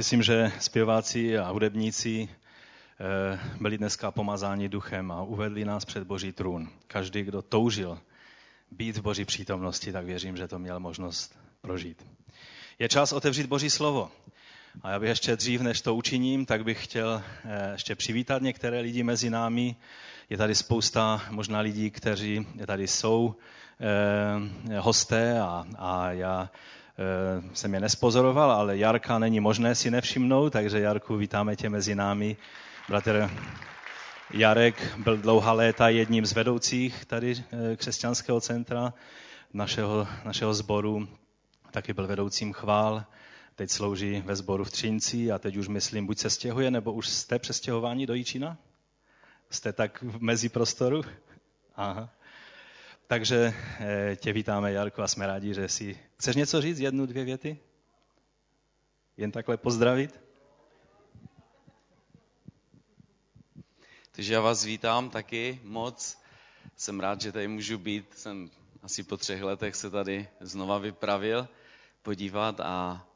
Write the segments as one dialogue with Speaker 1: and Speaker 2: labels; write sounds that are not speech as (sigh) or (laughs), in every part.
Speaker 1: Myslím, že zpěváci a hudebníci eh, byli dneska pomazáni duchem a uvedli nás před Boží trůn. Každý, kdo toužil být v Boží přítomnosti, tak věřím, že to měl možnost prožít. Je čas otevřít Boží slovo. A já bych ještě dřív, než to učiním, tak bych chtěl eh, ještě přivítat některé lidi mezi námi. Je tady spousta možná lidí, kteří tady jsou eh, hosté a, a já jsem je nespozoroval, ale Jarka není možné si nevšimnout, takže Jarku, vítáme tě mezi námi. Bratr Jarek byl dlouhá léta jedním z vedoucích tady eh, křesťanského centra našeho, našeho sboru, taky byl vedoucím chvál, teď slouží ve sboru v Třinci a teď už myslím, buď se stěhuje, nebo už jste přestěhováni do Jíčína? Jste tak v mezi prostoru? Aha. Takže eh, tě vítáme, Jarko, a jsme rádi, že si... Chceš něco říct? Jednu, dvě věty? Jen takhle pozdravit?
Speaker 2: Takže já vás vítám taky moc. Jsem rád, že tady můžu být. Jsem asi po třech letech se tady znova vypravil podívat a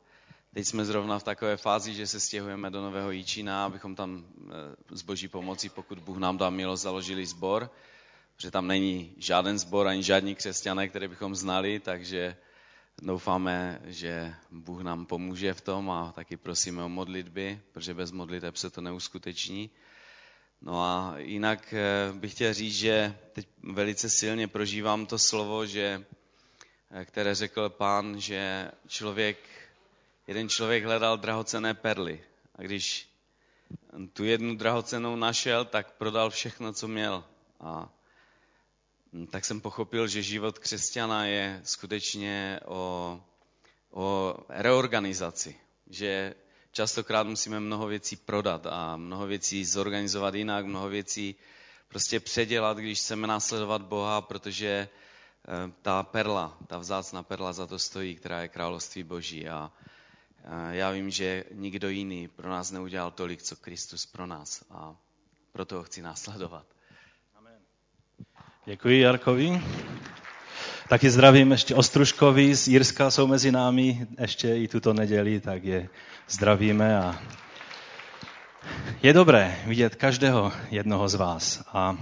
Speaker 2: teď jsme zrovna v takové fázi, že se stěhujeme do Nového Jíčína, abychom tam s eh, boží pomocí, pokud Bůh nám dá milost, založili sbor že tam není žádný sbor ani žádní křesťané, které bychom znali, takže doufáme, že Bůh nám pomůže v tom a taky prosíme o modlitby, protože bez modliteb se to neuskuteční. No a jinak eh, bych chtěl říct, že teď velice silně prožívám to slovo, že, eh, které řekl pán, že člověk, jeden člověk hledal drahocené perly. A když tu jednu drahocenou našel, tak prodal všechno, co měl. A tak jsem pochopil, že život křesťana je skutečně o, o reorganizaci. Že častokrát musíme mnoho věcí prodat a mnoho věcí zorganizovat jinak, mnoho věcí prostě předělat, když chceme následovat Boha, protože eh, ta perla, ta vzácná perla za to stojí, která je království Boží. A já vím, že nikdo jiný pro nás neudělal tolik, co Kristus pro nás. A proto ho chci následovat.
Speaker 1: Děkuji Jarkovi. Taky zdravím ještě Ostruškovi z Jirska jsou mezi námi ještě i tuto neděli, tak je zdravíme a je dobré vidět každého jednoho z vás. A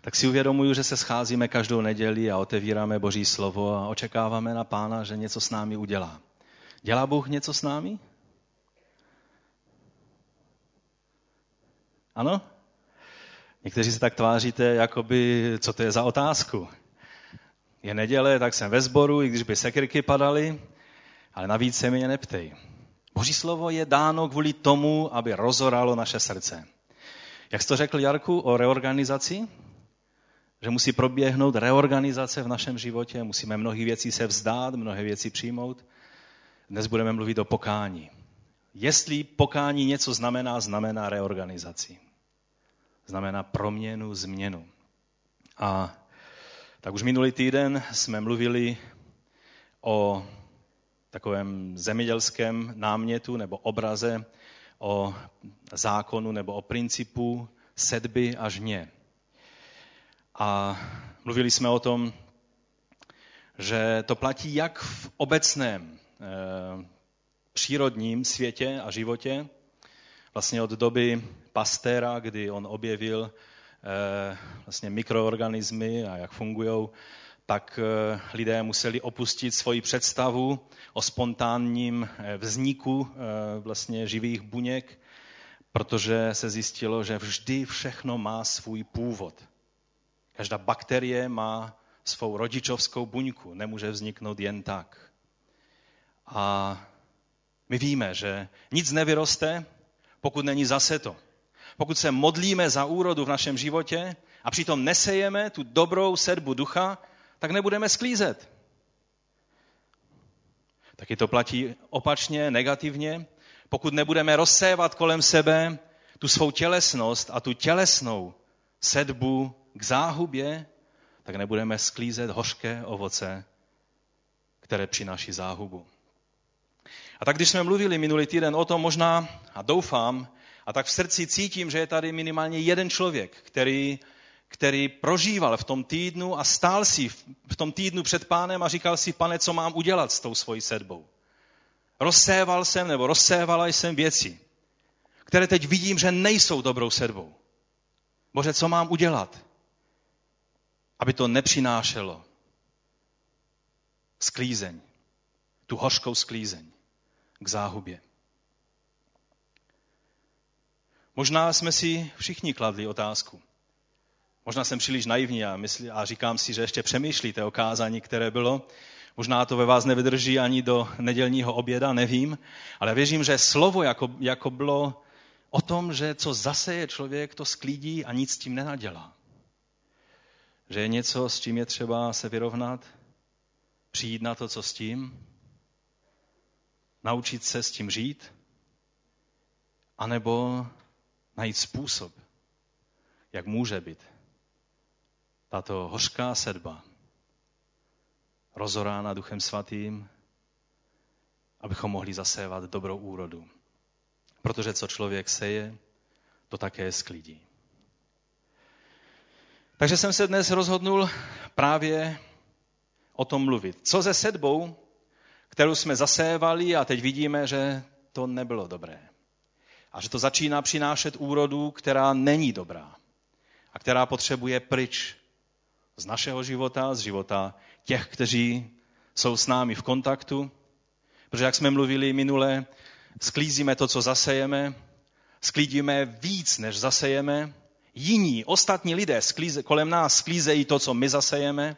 Speaker 1: tak si uvědomuju, že se scházíme každou neděli a otevíráme Boží slovo a očekáváme na Pána, že něco s námi udělá. Dělá Bůh něco s námi? Ano? Někteří se tak tváříte, jakoby, co to je za otázku. Je neděle, tak jsem ve sboru, i když by sekirky padaly, ale navíc se mě neptej. Boží slovo je dáno kvůli tomu, aby rozoralo naše srdce. Jak jsi to řekl, Jarku, o reorganizaci? Že musí proběhnout reorganizace v našem životě, musíme mnohé věcí se vzdát, mnohé věci přijmout. Dnes budeme mluvit o pokání. Jestli pokání něco znamená, znamená reorganizaci znamená proměnu, změnu. A tak už minulý týden jsme mluvili o takovém zemědělském námětu nebo obraze, o zákonu nebo o principu sedby a žně. A mluvili jsme o tom, že to platí jak v obecném e, přírodním světě a životě, vlastně od doby Pastéra, kdy on objevil eh, vlastně mikroorganismy a jak fungují, tak eh, lidé museli opustit svoji představu o spontánním eh, vzniku vlastně živých buněk, protože se zjistilo, že vždy všechno má svůj původ. Každá bakterie má svou rodičovskou buňku, nemůže vzniknout jen tak. A my víme, že nic nevyroste, pokud není zase to. Pokud se modlíme za úrodu v našem životě a přitom nesejeme tu dobrou sedbu ducha, tak nebudeme sklízet. Taky to platí opačně, negativně. Pokud nebudeme rozsévat kolem sebe tu svou tělesnost a tu tělesnou sedbu k záhubě, tak nebudeme sklízet hořké ovoce, které přináší záhubu. A tak když jsme mluvili minulý týden o tom možná, a doufám, a tak v srdci cítím, že je tady minimálně jeden člověk, který, který prožíval v tom týdnu a stál si v tom týdnu před pánem a říkal si, pane, co mám udělat s tou svojí sedbou. Rozséval jsem nebo rozsévala jsem věci, které teď vidím, že nejsou dobrou sedbou. Bože, co mám udělat, aby to nepřinášelo sklízeň, tu hořkou sklízeň k záhubě. Možná jsme si všichni kladli otázku. Možná jsem příliš naivní a, myslí, a říkám si, že ještě přemýšlíte o kázání, které bylo. Možná to ve vás nevydrží ani do nedělního oběda, nevím. Ale věřím, že slovo jako, jako bylo o tom, že co zaseje člověk, to sklídí a nic s tím nenadělá. Že je něco, s čím je třeba se vyrovnat, přijít na to, co s tím, naučit se s tím žít, anebo najít způsob, jak může být tato hořká sedba rozorána Duchem Svatým, abychom mohli zasévat dobrou úrodu. Protože co člověk seje, to také sklidí. Takže jsem se dnes rozhodnul právě o tom mluvit. Co se sedbou, kterou jsme zasévali a teď vidíme, že to nebylo dobré. A že to začíná přinášet úrodu, která není dobrá a která potřebuje pryč z našeho života, z života těch, kteří jsou s námi v kontaktu. Protože jak jsme mluvili minule, sklízíme to, co zasejeme, sklídíme víc, než zasejeme. Jiní, ostatní lidé sklíze, kolem nás sklízejí to, co my zasejeme.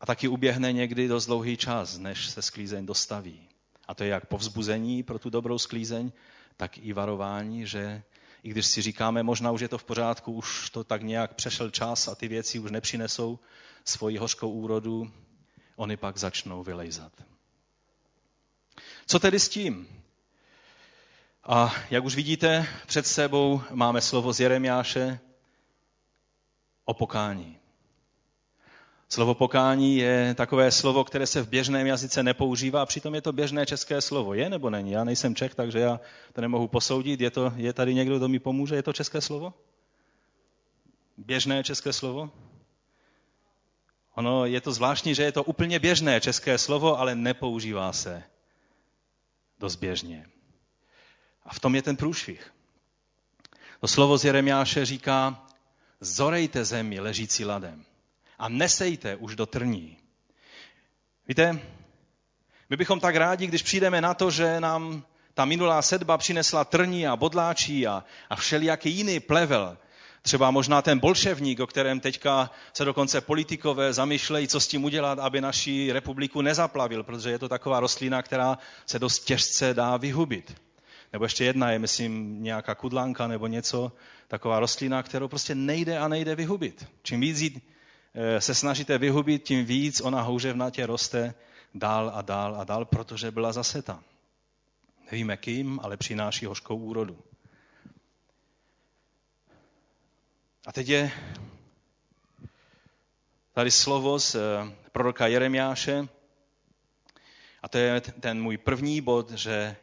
Speaker 1: A taky uběhne někdy dost dlouhý čas, než se sklízeň dostaví. A to je jak povzbuzení pro tu dobrou sklízeň, tak i varování, že i když si říkáme, možná už je to v pořádku, už to tak nějak přešel čas a ty věci už nepřinesou svoji hořkou úrodu, oni pak začnou vylejzat. Co tedy s tím? A jak už vidíte, před sebou máme slovo z Jeremiáše o pokání. Slovo pokání je takové slovo, které se v běžném jazyce nepoužívá, přitom je to běžné české slovo. Je nebo není? Já nejsem Čech, takže já to nemohu posoudit. Je, to, je tady někdo, kdo mi pomůže? Je to české slovo? Běžné české slovo? Ono je to zvláštní, že je to úplně běžné české slovo, ale nepoužívá se dost běžně. A v tom je ten průšvih. To slovo z Jeremiáše říká, zorejte zemi ležící ladem a nesejte už do trní. Víte, my bychom tak rádi, když přijdeme na to, že nám ta minulá sedba přinesla trní a bodláčí a, a všelijaký jiný plevel. Třeba možná ten bolševník, o kterém teďka se dokonce politikové zamýšlejí, co s tím udělat, aby naši republiku nezaplavil, protože je to taková rostlina, která se dost těžce dá vyhubit. Nebo ještě jedna je, myslím, nějaká kudlánka nebo něco, taková rostlina, kterou prostě nejde a nejde vyhubit. Čím víc Eh, se snažíte vyhubit, tím víc ona houževnatě roste dál a dál a dál, protože byla zaseta. Nevíme kým, ale přináší hořkou úrodu. A teď je tady slovo z eh, proroka Jeremiáše, a to je ten můj první bod, že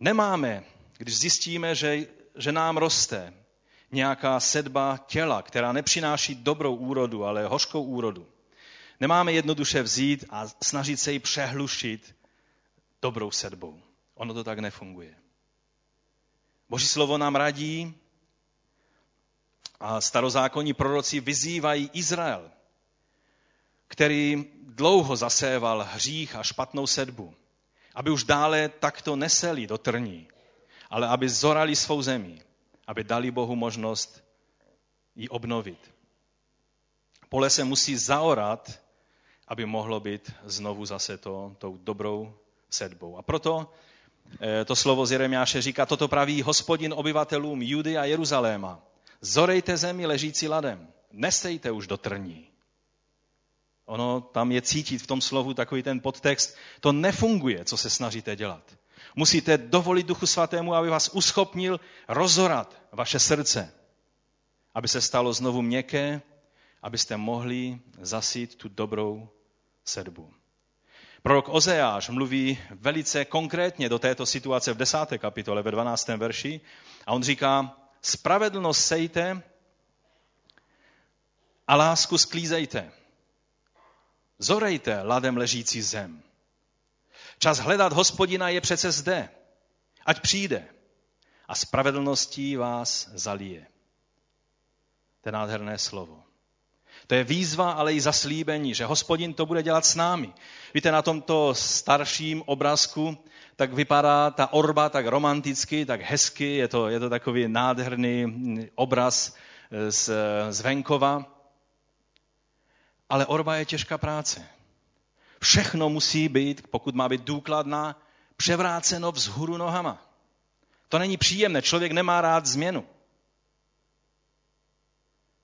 Speaker 1: nemáme, když zjistíme, že, že nám roste, nějaká sedba těla, která nepřináší dobrou úrodu, ale hořkou úrodu. Nemáme jednoduše vzít a snažit se ji přehlušit dobrou sedbou. Ono to tak nefunguje. Boží slovo nám radí a starozákonní proroci vyzývají Izrael, který dlouho zaséval hřích a špatnou sedbu, aby už dále takto neseli do trní, ale aby zorali svou zemi, aby dali Bohu možnost ji obnovit. Pole se musí zaorat, aby mohlo být znovu zase to, tou dobrou sedbou. A proto eh, to slovo z Jeremiáše říká, toto praví hospodin obyvatelům Judy a Jeruzaléma. Zorejte zemi ležící ladem, nesejte už do trní. Ono tam je cítit v tom slovu takový ten podtext, to nefunguje, co se snažíte dělat. Musíte dovolit Duchu Svatému, aby vás uschopnil rozorat vaše srdce, aby se stalo znovu měkké, abyste mohli zasít tu dobrou sedbu. Prorok Ozeáš mluví velice konkrétně do této situace v desáté kapitole, ve 12. verši a on říká, spravedlnost sejte a lásku sklízejte. Zorejte ladem ležící zem. Čas hledat hospodina je přece zde. Ať přijde a spravedlností vás zalije. To je nádherné slovo. To je výzva, ale i zaslíbení, že hospodin to bude dělat s námi. Víte, na tomto starším obrázku tak vypadá ta orba tak romanticky, tak hezky, je to, je to takový nádherný obraz z, z venkova. Ale orba je těžká práce. Všechno musí být, pokud má být důkladná, převráceno vzhůru nohama. To není příjemné, člověk nemá rád změnu.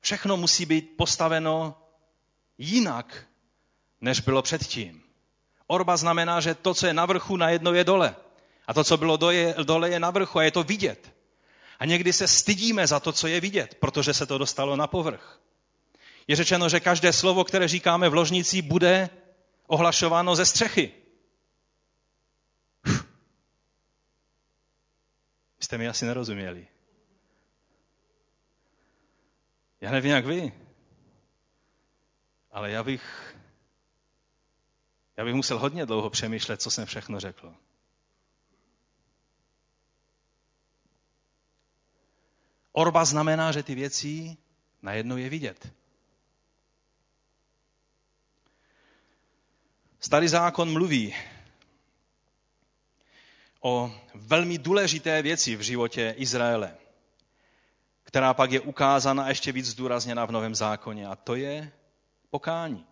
Speaker 1: Všechno musí být postaveno jinak, než bylo předtím. Orba znamená, že to, co je na vrchu, najednou je dole. A to, co bylo dole, je na vrchu a je to vidět. A někdy se stydíme za to, co je vidět, protože se to dostalo na povrch. Je řečeno, že každé slovo, které říkáme v ložnici, bude ohlašováno ze střechy. Jste mi asi nerozuměli. Já nevím, jak vy, ale já bych, já bych musel hodně dlouho přemýšlet, co jsem všechno řekl. Orba znamená, že ty věci najednou je vidět. Starý zákon mluví o velmi důležité věci v životě Izraele která pak je ukázána ještě víc zdůrazněna v Novém zákoně. A to je pokání.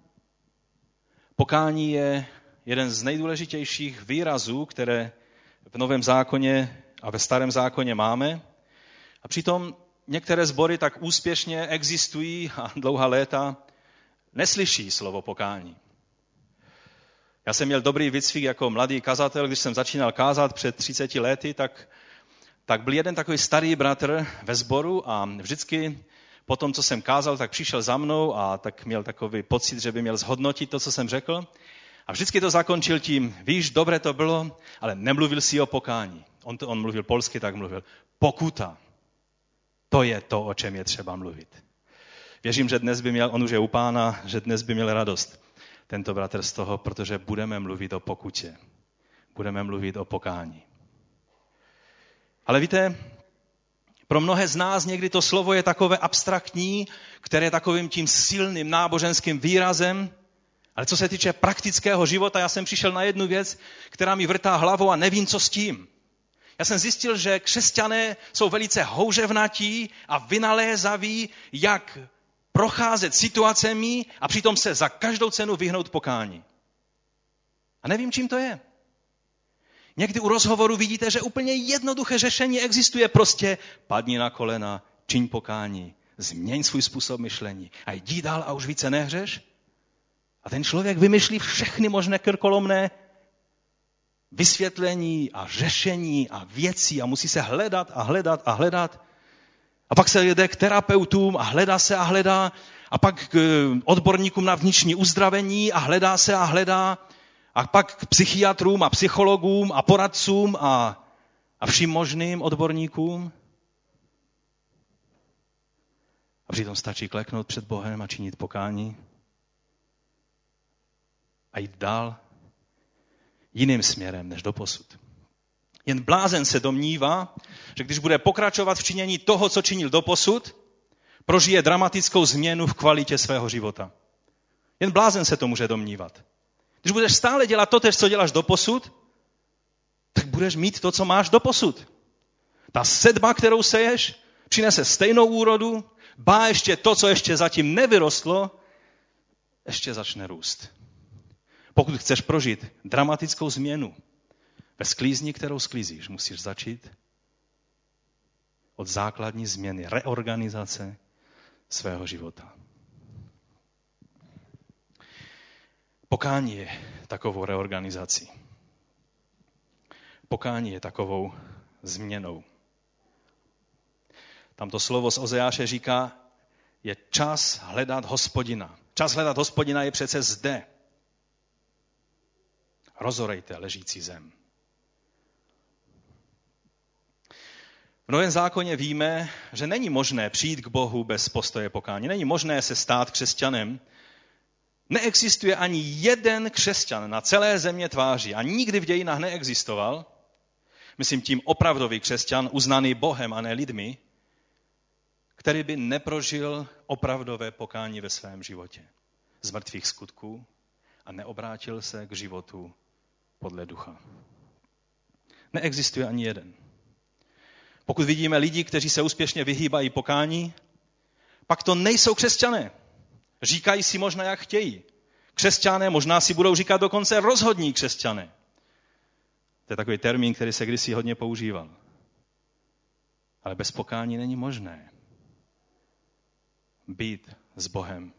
Speaker 1: Pokání je jeden z nejdůležitějších výrazů, které v Novém zákoně a ve Starém zákoně máme. A přitom některé sbory tak úspěšně existují a dlouhá léta neslyší slovo pokání. Já jsem měl dobrý výcvik jako mladý kazatel, když jsem začínal kázat před 30 lety, tak tak byl jeden takový starý bratr ve sboru a vždycky po tom, co jsem kázal, tak přišel za mnou a tak měl takový pocit, že by měl zhodnotit to, co jsem řekl. A vždycky to zakončil tím, víš, dobré to bylo, ale nemluvil si o pokání. On, to, on mluvil polsky, tak mluvil. Pokuta. To je to, o čem je třeba mluvit. Věřím, že dnes by měl, on už je u pána, že dnes by měl radost tento bratr z toho, protože budeme mluvit o pokutě. Budeme mluvit o pokání. Ale víte, pro mnohé z nás někdy to slovo je takové abstraktní, které je takovým tím silným náboženským výrazem, ale co se týče praktického života, já jsem přišel na jednu věc, která mi vrtá hlavou a nevím, co s tím. Já jsem zjistil, že křesťané jsou velice houževnatí a vynalézaví, jak procházet situacemi a přitom se za každou cenu vyhnout pokání. A nevím, čím to je. Někdy u rozhovoru vidíte, že úplně jednoduché řešení existuje. Prostě padni na kolena, čiň pokání, změň svůj způsob myšlení a jdi dál a už více nehřeš. A ten člověk vymyšlí všechny možné krkolomné vysvětlení a řešení a věcí a musí se hledat a hledat a hledat. A pak se jede k terapeutům a hledá se a hledá. A pak k odborníkům na vnitřní uzdravení a hledá se a hledá a pak k psychiatrům a psychologům a poradcům a, a vším možným odborníkům. A přitom stačí kleknout před Bohem a činit pokání a jít dál jiným směrem než do posud. Jen blázen se domnívá, že když bude pokračovat v činění toho, co činil do posud, prožije dramatickou změnu v kvalitě svého života. Jen blázen se to může domnívat. Když budeš stále dělat to, co děláš do posud, tak budeš mít to, co máš do posud. Ta sedba, kterou seješ, přinese stejnou úrodu, bá ještě to, co ještě zatím nevyrostlo, ještě začne růst. Pokud chceš prožít dramatickou změnu ve sklízni, kterou sklízíš, musíš začít od základní změny, reorganizace svého života. Pokání je takovou reorganizací. Pokání je takovou změnou. Tamto slovo z Ozeáše říká, je čas hledat hospodina. Čas hledat hospodina je přece zde. Rozorejte ležící zem. V Novém zákoně víme, že není možné přijít k Bohu bez postoje pokání. Není možné se stát křesťanem, Neexistuje ani jeden křesťan na celé země tváří a nikdy v dějinách neexistoval, myslím tím opravdový křesťan, uznaný Bohem a ne lidmi, který by neprožil opravdové pokání ve svém životě z mrtvých skutků a neobrátil se k životu podle ducha. Neexistuje ani jeden. Pokud vidíme lidi, kteří se úspěšně vyhýbají pokání, pak to nejsou křesťané. Říkají si možná, jak chtějí. Křesťané možná si budou říkat dokonce rozhodní křesťané. To je takový termín, který se kdysi hodně používal. Ale bez pokání není možné být s Bohem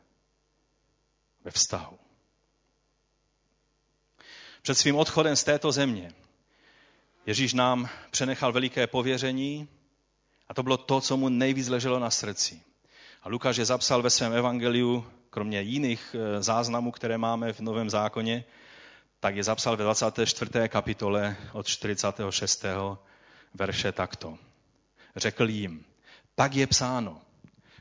Speaker 1: ve vztahu. Před svým odchodem z této země Ježíš nám přenechal veliké pověření a to bylo to, co mu nejvíc leželo na srdci. A Lukáš je zapsal ve svém evangeliu, kromě jiných eh, záznamů, které máme v Novém zákoně, tak je zapsal ve 24. kapitole od 46. verše takto. Řekl jim, tak je psáno,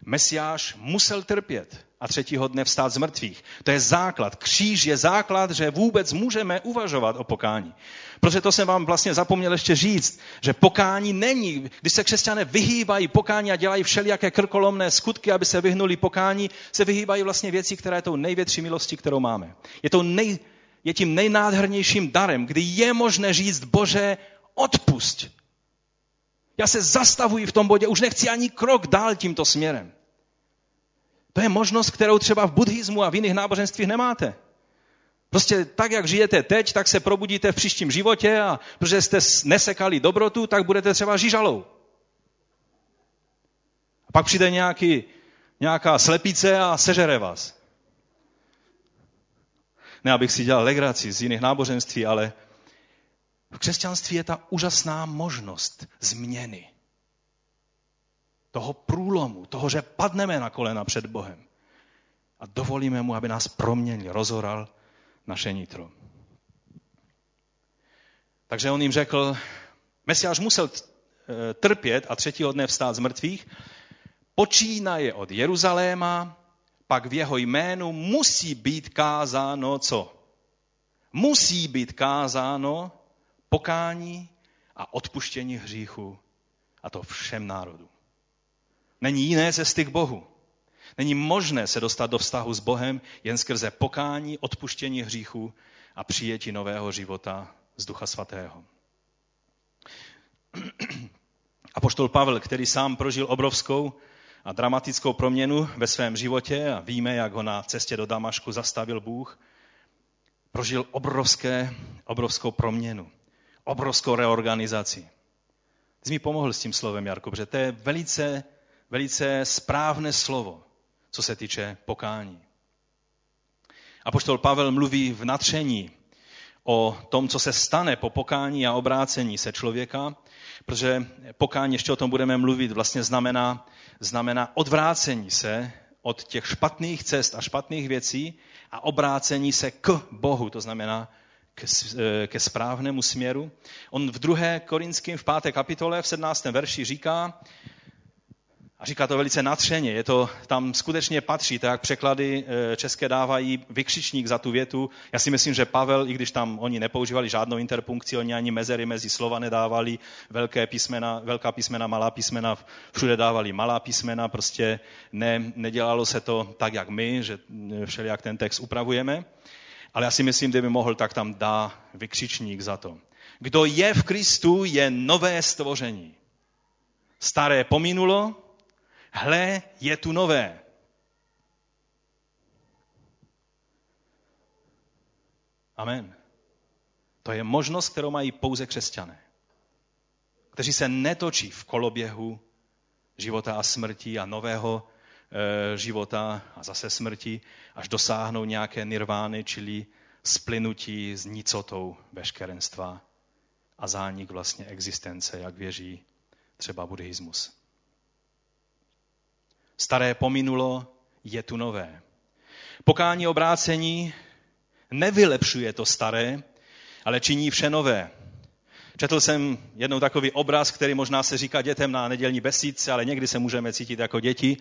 Speaker 1: Mesiáš musel trpět a třetího dne vstát z mrtvých. To je základ. Kříž je základ, že vůbec můžeme uvažovat o pokání. Protože to jsem vám vlastně zapomněl ještě říct, že pokání není, když se křesťané vyhýbají pokání a dělají všelijaké krkolomné skutky, aby se vyhnuli pokání, se vyhýbají vlastně věcí, která je tou největší milostí, kterou máme. Je, to nej, je tím nejnádhernějším darem, kdy je možné říct, Bože, odpust. Já se zastavuji v tom bodě, už nechci ani krok dál tímto směrem. To je možnost, kterou třeba v buddhismu a v jiných náboženstvích nemáte. Prostě tak, jak žijete teď, tak se probudíte v příštím životě a protože jste nesekali dobrotu, tak budete třeba žížalou. A pak přijde nějaký, nějaká slepice a sežere vás. Ne, abych si dělal legraci z jiných náboženství, ale v křesťanství je ta úžasná možnost změny toho průlomu, toho, že padneme na kolena před Bohem a dovolíme mu, aby nás proměnil, rozoral naše nitro. Takže on jim řekl, Mesiáš musel eh, trpět a třetího dne vstát z mrtvých, počínaje od Jeruzaléma, pak v jeho jménu musí být kázáno co? Musí být kázáno pokání a odpuštění hříchu, a to všem národům. Není jiné cesty k Bohu. Není možné se dostat do vztahu s Bohem jen skrze pokání, odpuštění hříchu a přijetí nového života z Ducha Svatého. (clears throat) A poštol Pavel, který sám prožil obrovskou a dramatickou proměnu ve svém životě a víme, jak ho na cestě do Damašku zastavil Bůh, prožil obrovské, obrovskou proměnu, obrovskou reorganizaci. Ty jsi mi pomohl s tím slovem, Jarko, protože to je velice velice správné slovo, co se týče pokání. A poštol Pavel mluví v natření o tom, co se stane po pokání a obrácení se člověka, protože pokání, ještě o tom budeme mluvit, vlastně znamená, znamená odvrácení se od těch špatných cest a špatných věcí a obrácení se k Bohu, to znamená ke, ke správnému směru. On v druhé Korinským v páté kapitole v 17. verši říká, a říká to velice natřeně, je to, tam skutečně patří, tak jak překlady eh, české dávají vykřičník za tu větu. Já si myslím, že Pavel, i když tam oni nepoužívali žádnou interpunkci, oni ani mezery mezi slova nedávali, velké písmena, velká písmena, malá písmena, všude dávali malá písmena, prostě ne, nedělalo se to tak, jak my, že eh, všelijak ten text upravujeme. Ale já si myslím, kdyby mohl, tak tam dá vykřičník za to. Kdo je v Kristu, je nové stvoření. Staré pominulo, hle, je tu nové. Amen. To je možnost, kterou mají pouze křesťané, kteří se netočí v koloběhu života a smrti a nového e, života a zase smrti, až dosáhnou nějaké nirvány, čili splynutí s nicotou veškerenstva a zánik vlastně existence, jak věří třeba buddhismus. Staré pominulo, je tu nové. Pokání obrácení nevylepšuje to staré, ale činí vše nové. Četl jsem jednou takový obraz, který možná se říká dětem na nedělní besídce, ale někdy se můžeme cítit jako děti,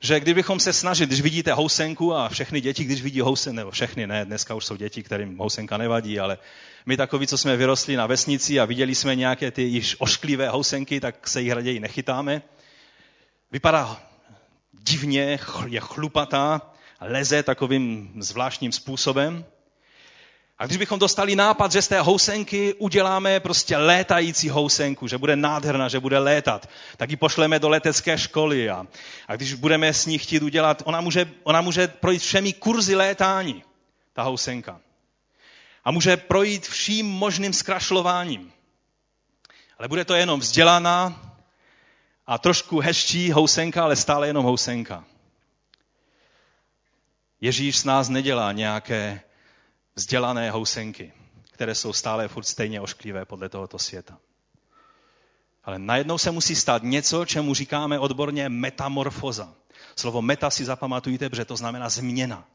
Speaker 1: že kdybychom se snažili, když vidíte housenku a všechny děti, když vidí housenku, nebo všechny ne, dneska už jsou děti, kterým housenka nevadí, ale my takoví, co jsme vyrostli na vesnici a viděli jsme nějaké ty již ošklivé housenky, tak se jich raději nechytáme. Vypadá divně, je chlupatá, leze takovým zvláštním způsobem. A když bychom dostali nápad, že z té housenky uděláme prostě létající housenku, že bude nádherná, že bude létat, tak ji pošleme do letecké školy. A, a když budeme s ní chtít udělat, ona může, ona může projít všemi kurzy létání, ta housenka. A může projít vším možným zkrašlováním. Ale bude to jenom vzdělaná a trošku hezčí housenka, ale stále jenom housenka. Ježíš z nás nedělá nějaké vzdělané housenky, které jsou stále furt stejně ošklivé podle tohoto světa. Ale najednou se musí stát něco, čemu říkáme odborně metamorfoza. Slovo meta si zapamatujte, protože to znamená změna.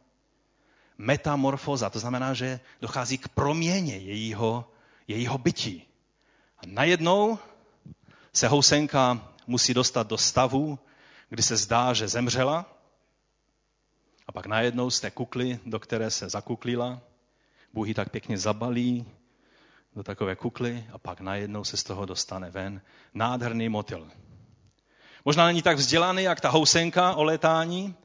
Speaker 1: Metamorfoza, to znamená, že dochází k proměně jejího, jejího bytí. A najednou se housenka musí dostat do stavu, kdy se zdá, že zemřela, a pak najednou z té kukly, do které se zakuklila, Bůh ji tak pěkně zabalí do takové kukly a pak najednou se z toho dostane ven nádherný motil. Možná není tak vzdělaný, jak ta housenka o létání,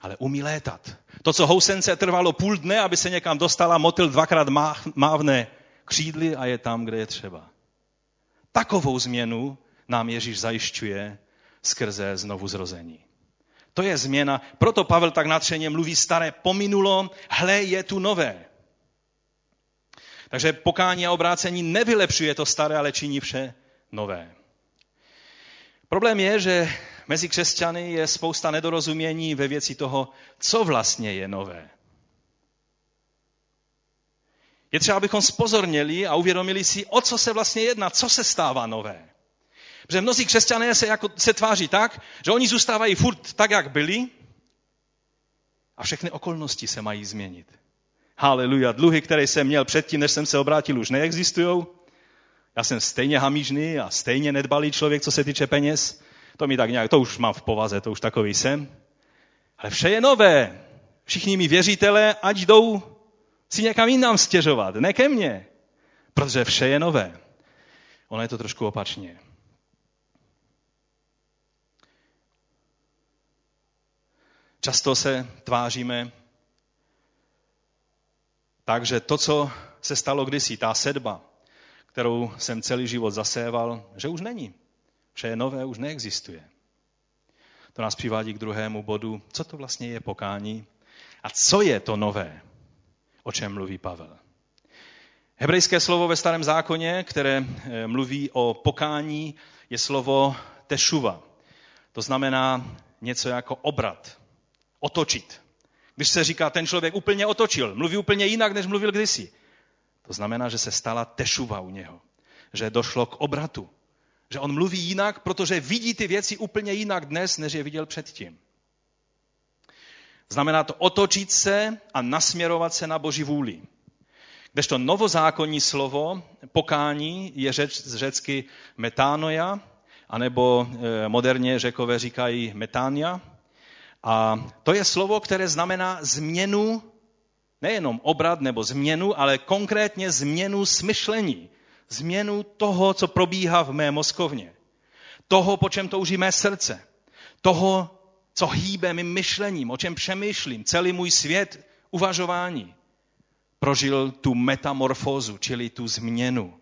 Speaker 1: ale umí létat. To, co housence trvalo půl dne, aby se někam dostala, motil dvakrát mávne křídly a je tam, kde je třeba. Takovou změnu nám Ježíš zajišťuje skrze znovu zrození. To je změna, proto Pavel tak natřeně mluví staré pominulo, hle je tu nové. Takže pokání a obrácení nevylepšuje to staré, ale činí vše nové. Problém je, že mezi křesťany je spousta nedorozumění ve věci toho, co vlastně je nové. Je třeba, abychom spozorněli a uvědomili si, o co se vlastně jedná, co se stává nové. Protože mnozí křesťané se, jako, se tváří tak, že oni zůstávají furt tak, jak byli a všechny okolnosti se mají změnit. Haleluja. Dluhy, které jsem měl předtím, než jsem se obrátil, už neexistují. Já jsem stejně hamižný a stejně nedbalý člověk, co se týče peněz. To mi tak nějak, to už mám v povaze, to už takový jsem. Ale vše je nové. Všichni mi věřitelé, ať jdou si někam jinam stěžovat, ne ke mně. Protože vše je nové. Ono je to trošku opačně. Často se tváříme tak, že to, co se stalo kdysi, ta sedba, kterou jsem celý život zaséval, že už není. Vše je nové, už neexistuje. To nás přivádí k druhému bodu, co to vlastně je pokání a co je to nové, o čem mluví Pavel. Hebrejské slovo ve starém zákoně, které eh, mluví o pokání, je slovo tešuva. To znamená něco jako obrat, otočit. Když se říká, ten člověk úplně otočil, mluví úplně jinak, než mluvil kdysi. To znamená, že se stala tešuva u něho. Že došlo k obratu. Že on mluví jinak, protože vidí ty věci úplně jinak dnes, než je viděl předtím. Znamená to otočit se a nasměrovat se na Boží vůli. to novozákonní slovo pokání je řeč, z řecky metánoja, anebo eh, moderně řekové říkají metánia, a to je slovo, které znamená změnu, nejenom obrat nebo změnu, ale konkrétně změnu smyšlení. Změnu toho, co probíhá v mé mozkovně. Toho, po čem touží mé srdce. Toho, co hýbe mým myšlením, o čem přemýšlím, celý můj svět uvažování. Prožil tu metamorfózu, čili tu změnu.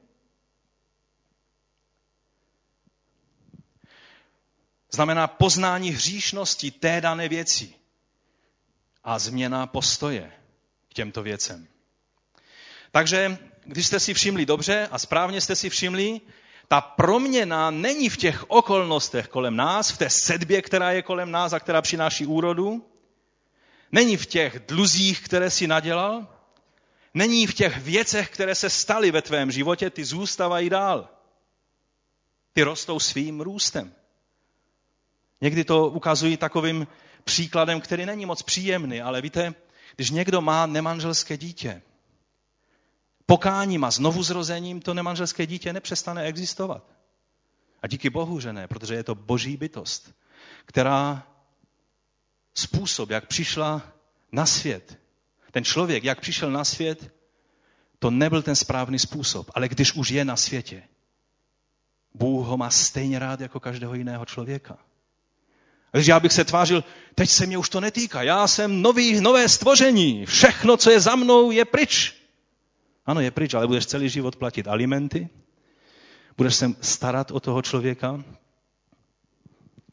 Speaker 1: Znamená poznání hříšnosti té dané věci a změna postoje k těmto věcem. Takže, když jste si všimli dobře a správně jste si všimli, ta proměna není v těch okolnostech kolem nás, v té sedbě, která je kolem nás a která přináší úrodu, není v těch dluzích, které si nadělal, není v těch věcech, které se staly ve tvém životě, ty zůstávají dál. Ty rostou svým růstem. Někdy to ukazují takovým příkladem, který není moc příjemný, ale víte, když někdo má nemanželské dítě, pokáním a znovu zrozením to nemanželské dítě nepřestane existovat. A díky Bohu, že ne, protože je to boží bytost, která způsob, jak přišla na svět, ten člověk, jak přišel na svět, to nebyl ten správný způsob. Ale když už je na světě, Bůh ho má stejně rád jako každého jiného člověka. A když já bych se tvářil, teď se mě už to netýká, já jsem nový, nové stvoření, všechno, co je za mnou, je pryč. Ano, je pryč, ale budeš celý život platit alimenty, budeš se starat o toho člověka,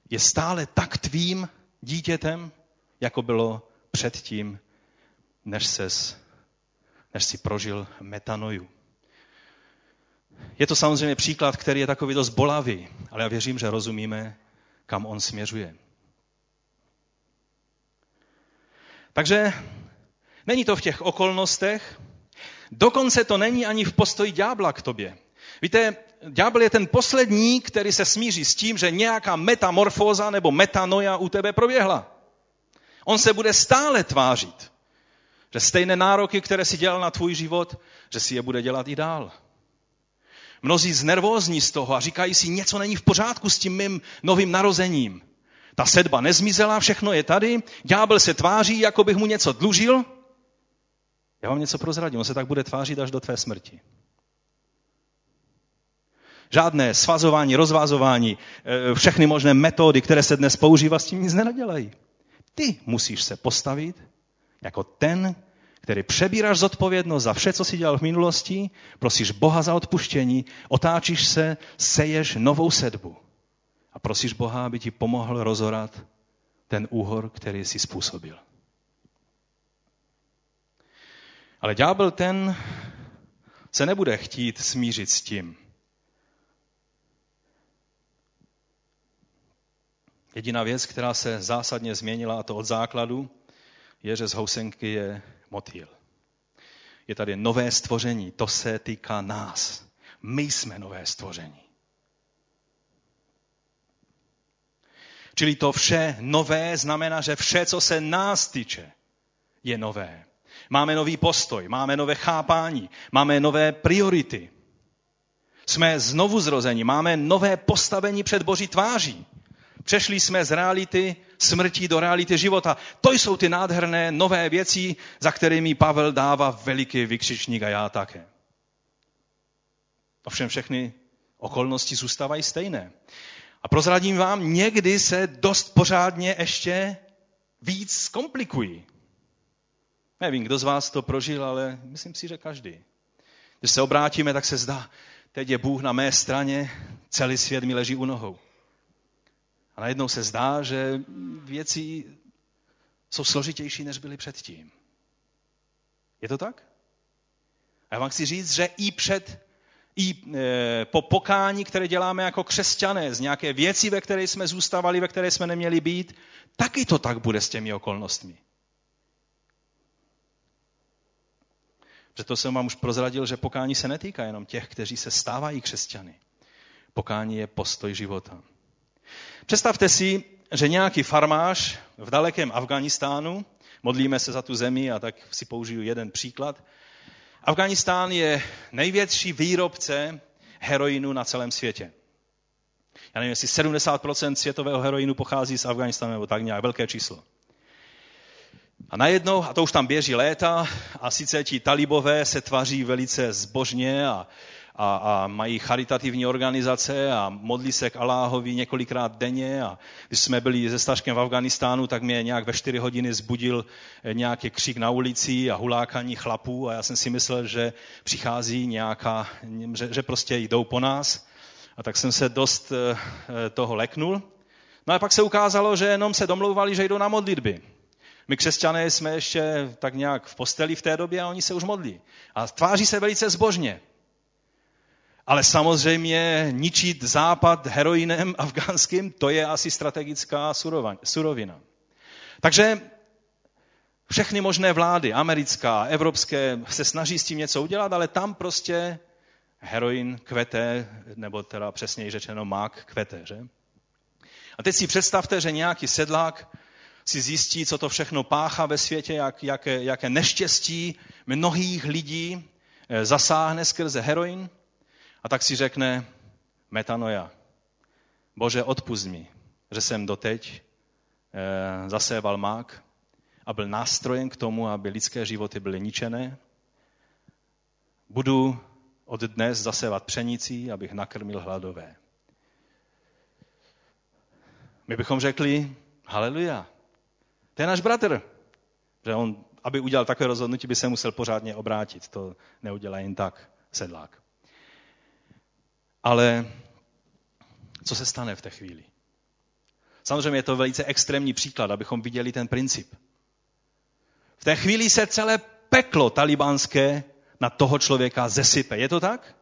Speaker 1: je stále tak tvým dítětem, jako bylo předtím, než, ses, než si prožil metanoju. Je to samozřejmě příklad, který je takový dost bolavý, ale já věřím, že rozumíme, kam on směřuje. Takže není to v těch okolnostech, dokonce to není ani v postoji ďábla k tobě. Víte, ďábel je ten poslední, který se smíří s tím, že nějaká metamorfóza nebo metanoja u tebe proběhla. On se bude stále tvářit, že stejné nároky, které si dělal na tvůj život, že si je bude dělat i dál. Mnozí znervózní z toho a říkají si, něco není v pořádku s tím mým novým narozením. Ta sedba nezmizela, všechno je tady, ďábel se tváří, jako bych mu něco dlužil. Já vám něco prozradím, on se tak bude tvářit až do tvé smrti. Žádné svazování, rozvázování, eh, všechny možné metody, které se dnes používá, s tím nic nenadělají. Ty musíš se postavit jako ten, který přebíráš zodpovědnost za vše, co jsi dělal v minulosti, prosíš Boha za odpuštění, otáčíš se, seješ novou sedbu prosíš Boha, aby ti pomohl rozorat ten úhor, který jsi způsobil. Ale ďábel ten se nebude chtít smířit s tím. Jediná věc, která se zásadně změnila, a to od základu, je, že z housenky je motýl. Je tady nové stvoření, to se týká nás. My jsme nové stvoření. Čili to vše nové znamená, že vše, co se nás týče, je nové. Máme nový postoj, máme nové chápání, máme nové priority. Jsme znovu zrození, máme nové postavení před Boží tváří. Přešli jsme z reality smrti do reality života. To jsou ty nádherné nové věci, za kterými Pavel dává veliký vykřičník a já také. Ovšem všechny okolnosti zůstávají stejné. A prozradím vám, někdy se dost pořádně ještě víc zkomplikují. Nevím, kdo z vás to prožil, ale myslím si, že každý. Když se obrátíme, tak se zdá, teď je Bůh na mé straně, celý svět mi leží u nohou. A najednou se zdá, že věci jsou složitější, než byly předtím. Je to tak? A já vám chci říct, že i před, i e, po pokání, které děláme jako křesťané, z nějaké věci, ve které jsme zůstávali, ve které jsme neměli být, taky to tak bude s těmi okolnostmi. Proto jsem vám už prozradil, že pokání se netýká jenom těch, kteří se stávají křesťany. Pokání je postoj života. Představte si, že nějaký farmář v dalekém Afganistánu, modlíme se za tu zemi a tak si použiju jeden příklad. Afganistán je největší výrobce heroinu na celém světě. Já nevím, jestli 70% světového heroinu pochází z Afganistánu, nebo tak nějak velké číslo. A najednou, a to už tam běží léta, a sice ti talibové se tvaří velice zbožně a a, a mají charitativní organizace a modlí se k Aláhovi několikrát denně. A když jsme byli se Staškem v Afganistánu, tak mě nějak ve čtyři hodiny zbudil eh, nějaký křik na ulici a hulákaní chlapů a já jsem si myslel, že přichází nějaká, že, že prostě jdou po nás. A tak jsem se dost eh, toho leknul. No a pak se ukázalo, že jenom se domlouvali, že jdou na modlitby. My křesťané jsme ještě tak nějak v posteli v té době a oni se už modlí. A tváří se velice zbožně. Ale samozřejmě ničit západ heroinem (laughs) afgánským, to je asi strategická surovina. Takže všechny možné vlády, americká, evropské, se snaží s tím něco udělat, ale tam prostě heroin kvete, nebo teda přesněji řečeno mák kvete. Že? A teď si představte, že nějaký sedlák si zjistí, co to všechno páchá ve světě, jak, jaké, jaké neštěstí mnohých lidí eh, zasáhne skrze heroin. A tak si řekne metanoja. Bože, odpust mi, že jsem doteď eh, zaséval mák a byl nástrojem k tomu, aby lidské životy byly ničené. Budu od dnes zasévat pšenicí, abych nakrmil hladové. My bychom řekli, haleluja, to je náš bratr. Že on, aby udělal takové rozhodnutí, by se musel pořádně obrátit. To neudělá jen tak sedlák. Ale co se stane v té chvíli? Samozřejmě je to velice extrémní příklad, abychom viděli ten princip. V té chvíli se celé peklo talibánské na toho člověka zesype. Je to tak?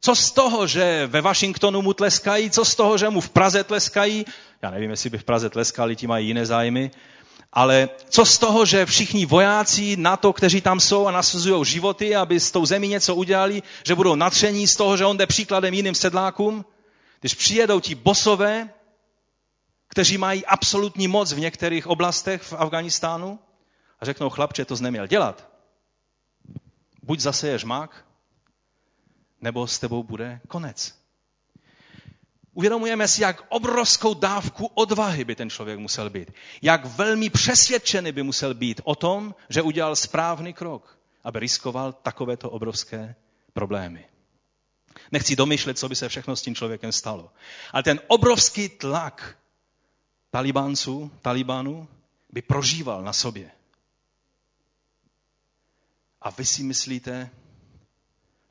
Speaker 1: Co z toho, že ve Washingtonu mu tleskají, co z toho, že mu v Praze tleskají, já nevím, jestli by v Praze tleskali, ti mají jiné zájmy, ale co z toho, že všichni vojáci NATO, kteří tam jsou a nasuzují životy, aby s tou zemí něco udělali, že budou natření z toho, že on jde příkladem jiným sedlákům, když přijedou ti bosové, kteří mají absolutní moc v některých oblastech v Afganistánu a řeknou, chlapče, to neměl dělat. Buď zaseješ mák, nebo s tebou bude konec. Uvědomujeme si, jak obrovskou dávku odvahy by ten člověk musel být. Jak velmi přesvědčený by musel být o tom, že udělal správný krok, aby riskoval takovéto obrovské problémy. Nechci domýšlet, co by se všechno s tím člověkem stalo. Ale ten obrovský tlak talibánců, talibánů by prožíval na sobě. A vy si myslíte,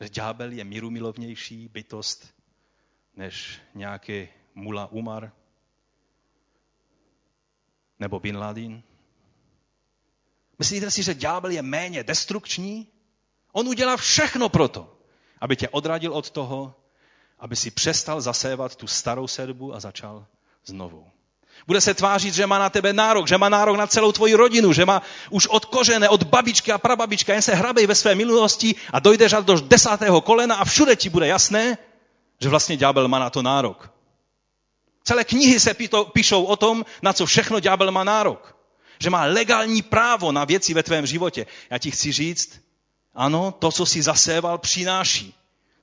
Speaker 1: že ďábel je mírumilovnější bytost než nějaký Mula Umar nebo Bin Laden? Myslíte si, že ďábel je méně destrukční? On udělá všechno proto, aby tě odradil od toho, aby si přestal zasévat tu starou sedbu a začal znovu. Bude se tvářit, že má na tebe nárok, že má nárok na celou tvoji rodinu, že má už od kořene, od babičky a prababička, jen se hrabej ve své minulosti a dojdeš až do desátého kolena a všude ti bude jasné, že vlastně ďábel má na to nárok. Celé knihy se píšou o tom, na co všechno ďábel má nárok. Že má legální právo na věci ve tvém životě. Já ti chci říct, ano, to, co si zaséval, přináší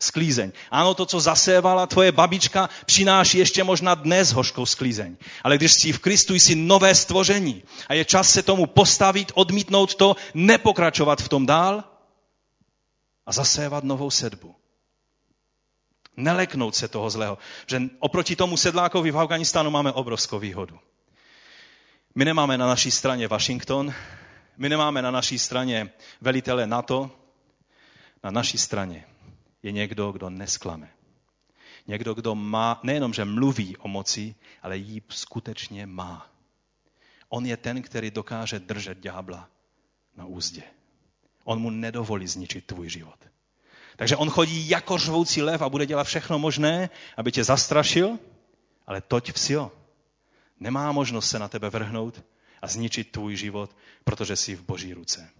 Speaker 1: sklízeň. Ano, to, co zasévala tvoje babička, přináší ještě možná dnes hořkou sklízeň. Ale když jsi v Kristu, jsi nové stvoření a je čas se tomu postavit, odmítnout to, nepokračovat v tom dál a zasévat novou sedbu. Neleknout se toho zlého. Že oproti tomu sedlákovi v Afganistánu máme obrovskou výhodu. My nemáme na naší straně Washington, my nemáme na naší straně velitele NATO, na naší straně je někdo, kdo nesklame. Někdo, kdo má, nejenom, že mluví o moci, ale ji skutečně má. On je ten, který dokáže držet ďábla na úzdě. On mu nedovolí zničit tvůj život. Takže on chodí jako řvoucí lev a bude dělat všechno možné, aby tě zastrašil, ale toť vsio. Nemá možnost se na tebe vrhnout a zničit tvůj život, protože jsi v boží ruce.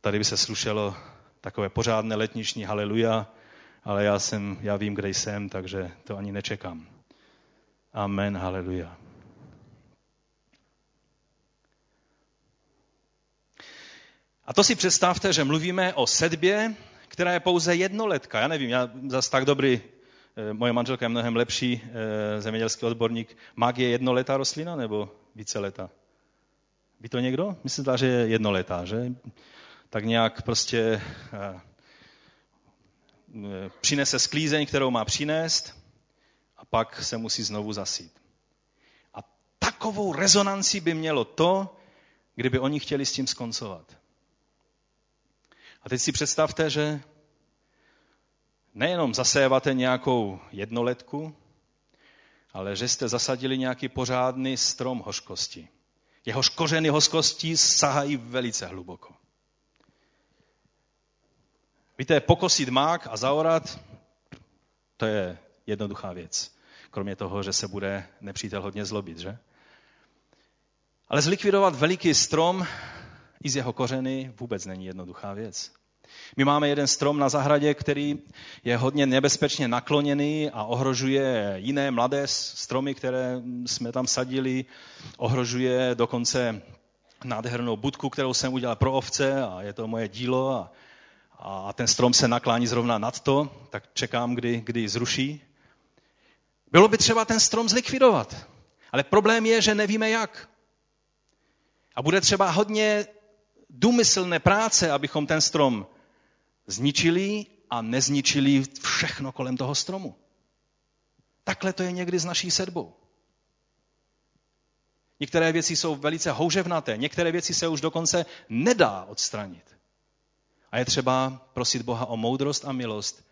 Speaker 1: Tady by se slušelo takové pořádné letniční haleluja, ale já, jsem, já vím, kde jsem, takže to ani nečekám. Amen, haleluja. A to si představte, že mluvíme o sedbě, která je pouze jednoletka. Já nevím, já zase tak dobrý, eh, moje manželka je mnohem lepší eh, zemědělský odborník. Mag je jednoletá rostlina nebo více leta? Ví to někdo? Myslím, že je jednoletá, že? tak nějak prostě eh, přinese sklízeň, kterou má přinést a pak se musí znovu zasít. A takovou rezonanci by mělo to, kdyby oni chtěli s tím skoncovat. A teď si představte, že nejenom zaséváte nějakou jednoletku, ale že jste zasadili nějaký pořádný strom hořkosti. Jehož kořeny hořkosti sahají velice hluboko. Víte, pokosit mák a zaorat, to je jednoduchá věc. Kromě toho, že se bude nepřítel hodně zlobit, že? Ale zlikvidovat veliký strom i z jeho kořeny vůbec není jednoduchá věc. My máme jeden strom na zahradě, který je hodně nebezpečně nakloněný a ohrožuje jiné mladé stromy, které jsme tam sadili. Ohrožuje dokonce nádhernou budku, kterou jsem udělal pro ovce a je to moje dílo a a ten strom se naklání zrovna nad to, tak čekám, kdy, kdy zruší. Bylo by třeba ten strom zlikvidovat. Ale problém je, že nevíme jak. A bude třeba hodně důmyslné práce, abychom ten strom zničili a nezničili všechno kolem toho stromu. Takhle to je někdy s naší sedbou. Některé věci jsou velice houževnaté, některé věci se už dokonce nedá odstranit. A je třeba prosit Boha o moudrost a milost,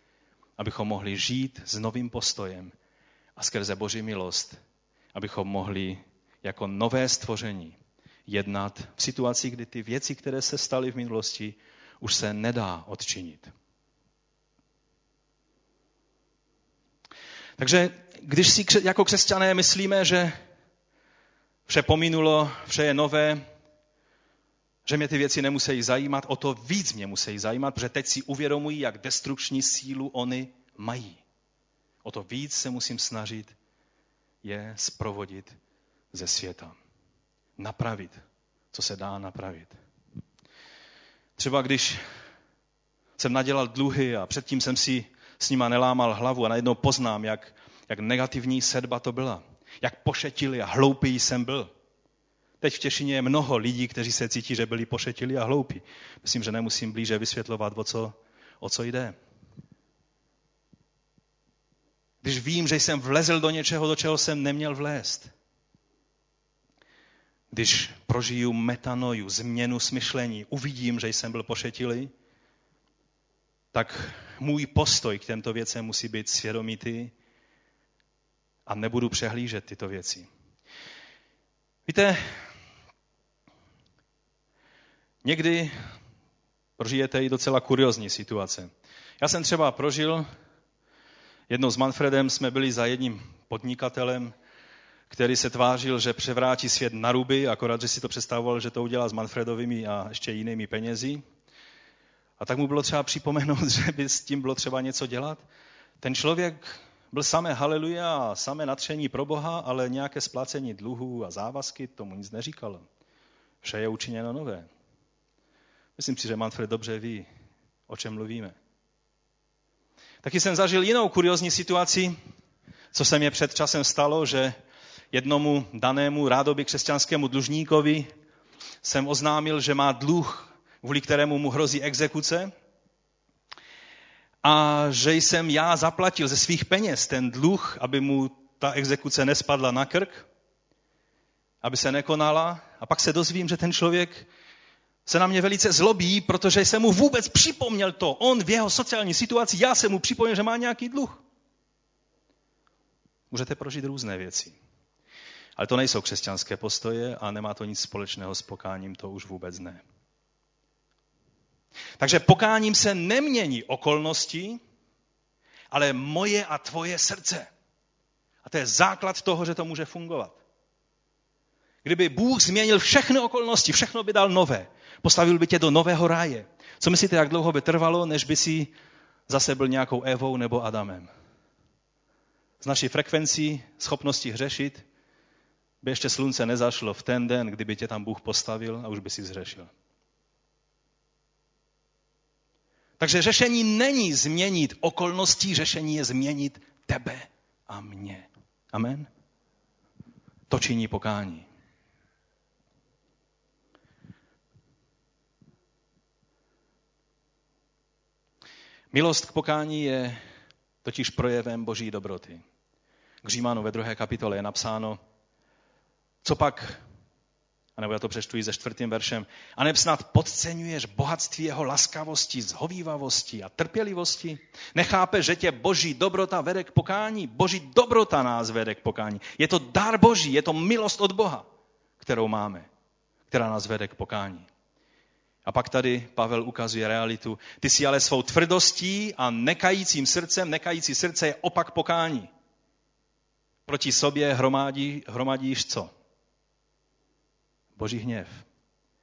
Speaker 1: abychom mohli žít s novým postojem a skrze Boží milost, abychom mohli jako nové stvoření jednat v situaci, kdy ty věci, které se staly v minulosti, už se nedá odčinit. Takže když si jako křesťané myslíme, že vše pominulo, vše je nové, že mě ty věci nemusí zajímat, o to víc mě musí zajímat, protože teď si uvědomují, jak destrukční sílu oni mají. O to víc se musím snažit je sprovodit ze světa. Napravit, co se dá napravit. Třeba když jsem nadělal dluhy a předtím jsem si s nima nelámal hlavu a najednou poznám, jak, jak negativní sedba to byla. Jak pošetilý a hloupý jsem byl. Teď v Těšině je mnoho lidí, kteří se cítí, že byli pošetili a hloupí. Myslím, že nemusím blíže vysvětlovat, o co, o co jde. Když vím, že jsem vlezl do něčeho, do čeho jsem neměl vlézt. Když prožiju metanoju, změnu smyšlení, uvidím, že jsem byl pošetilý, tak můj postoj k těmto věcem musí být svědomitý a nebudu přehlížet tyto věci. Víte, někdy prožijete i docela kuriozní situace. Já jsem třeba prožil, jednou s Manfredem jsme byli za jedním podnikatelem, který se tvářil, že převrátí svět na ruby, akorát, že si to představoval, že to udělá s Manfredovými a ještě jinými penězi. A tak mu bylo třeba připomenout, (laughs) že by s tím bylo třeba něco dělat. Ten člověk byl samé haleluja a samé natření pro Boha, ale nějaké splácení dluhů a závazky tomu nic neříkalo. Vše je učiněno nové. Myslím si, že Manfred dobře ví, o čem mluvíme. Taky jsem zažil jinou kuriozní situaci, co se mě před časem stalo, že jednomu danému rádoby křesťanskému dlužníkovi jsem oznámil, že má dluh, kvůli kterému mu hrozí exekuce a že jsem já zaplatil ze svých peněz ten dluh, aby mu ta exekuce nespadla na krk, aby se nekonala. A pak se dozvím, že ten člověk se na mě velice zlobí, protože jsem mu vůbec připomněl to. On v jeho sociální situaci, já jsem mu připomněl, že má nějaký dluh. Můžete prožít různé věci. Ale to nejsou křesťanské postoje a nemá to nic společného s pokáním, to už vůbec ne. Takže pokáním se nemění okolnosti, ale moje a tvoje srdce. A to je základ toho, že to může fungovat. Kdyby Bůh změnil všechny okolnosti, všechno by dal nové, postavil by tě do nového ráje. Co myslíte, jak dlouho by trvalo, než by si zase byl nějakou Evou nebo Adamem? Z naší frekvencí, schopnosti hřešit, by ještě slunce nezašlo v ten den, kdyby tě tam Bůh postavil a už by si zřešil. Takže řešení není změnit okolnosti, řešení je změnit tebe a mě. Amen? To činí pokání. Milost k pokání je totiž projevem boží dobroty. K Římánu ve druhé kapitole je napsáno, co pak a nebo já to přečtu ze čtvrtým veršem. A neb snad podceňuješ bohatství jeho laskavosti, zhovývavosti a trpělivosti? Nechápe, že tě boží dobrota vede k pokání? Boží dobrota nás vede k pokání. Je to dar boží, je to milost od Boha, kterou máme, která nás vede k pokání. A pak tady Pavel ukazuje realitu. Ty si ale svou tvrdostí a nekajícím srdcem, nekající srdce je opak pokání. Proti sobě hromadí, hromadíš co? Boží hněv,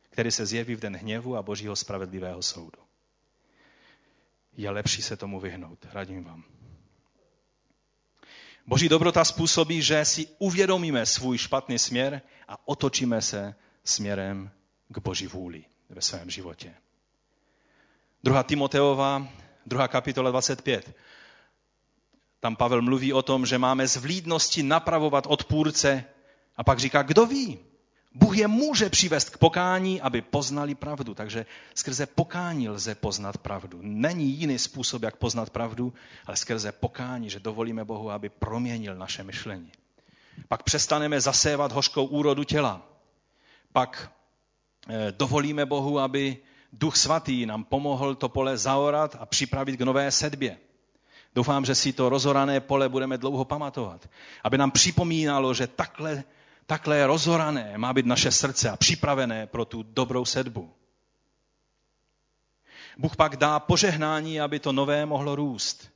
Speaker 1: který se zjeví v den hněvu a Božího spravedlivého soudu. Je lepší se tomu vyhnout. Radím vám. Boží dobrota způsobí, že si uvědomíme svůj špatný směr a otočíme se směrem k Boží vůli ve svém životě. Druhá Timoteova, druhá kapitola 25. Tam Pavel mluví o tom, že máme z vlídnosti napravovat odpůrce A pak říká, kdo ví? Bůh je může přivést k pokání, aby poznali pravdu. Takže skrze pokání lze poznat pravdu. Není jiný způsob, jak poznat pravdu, ale skrze pokání, že dovolíme Bohu, aby proměnil naše myšlení. Pak přestaneme zasévat hořkou úrodu těla. Pak eh, dovolíme Bohu, aby Duch Svatý nám pomohl to pole zaorat a připravit k nové sedbě. Doufám, že si to rozorané pole budeme dlouho pamatovat. Aby nám připomínalo, že takhle Takhle rozorané má být naše srdce a připravené pro tu dobrou sedbu. Bůh pak dá požehnání, aby to nové mohlo růst.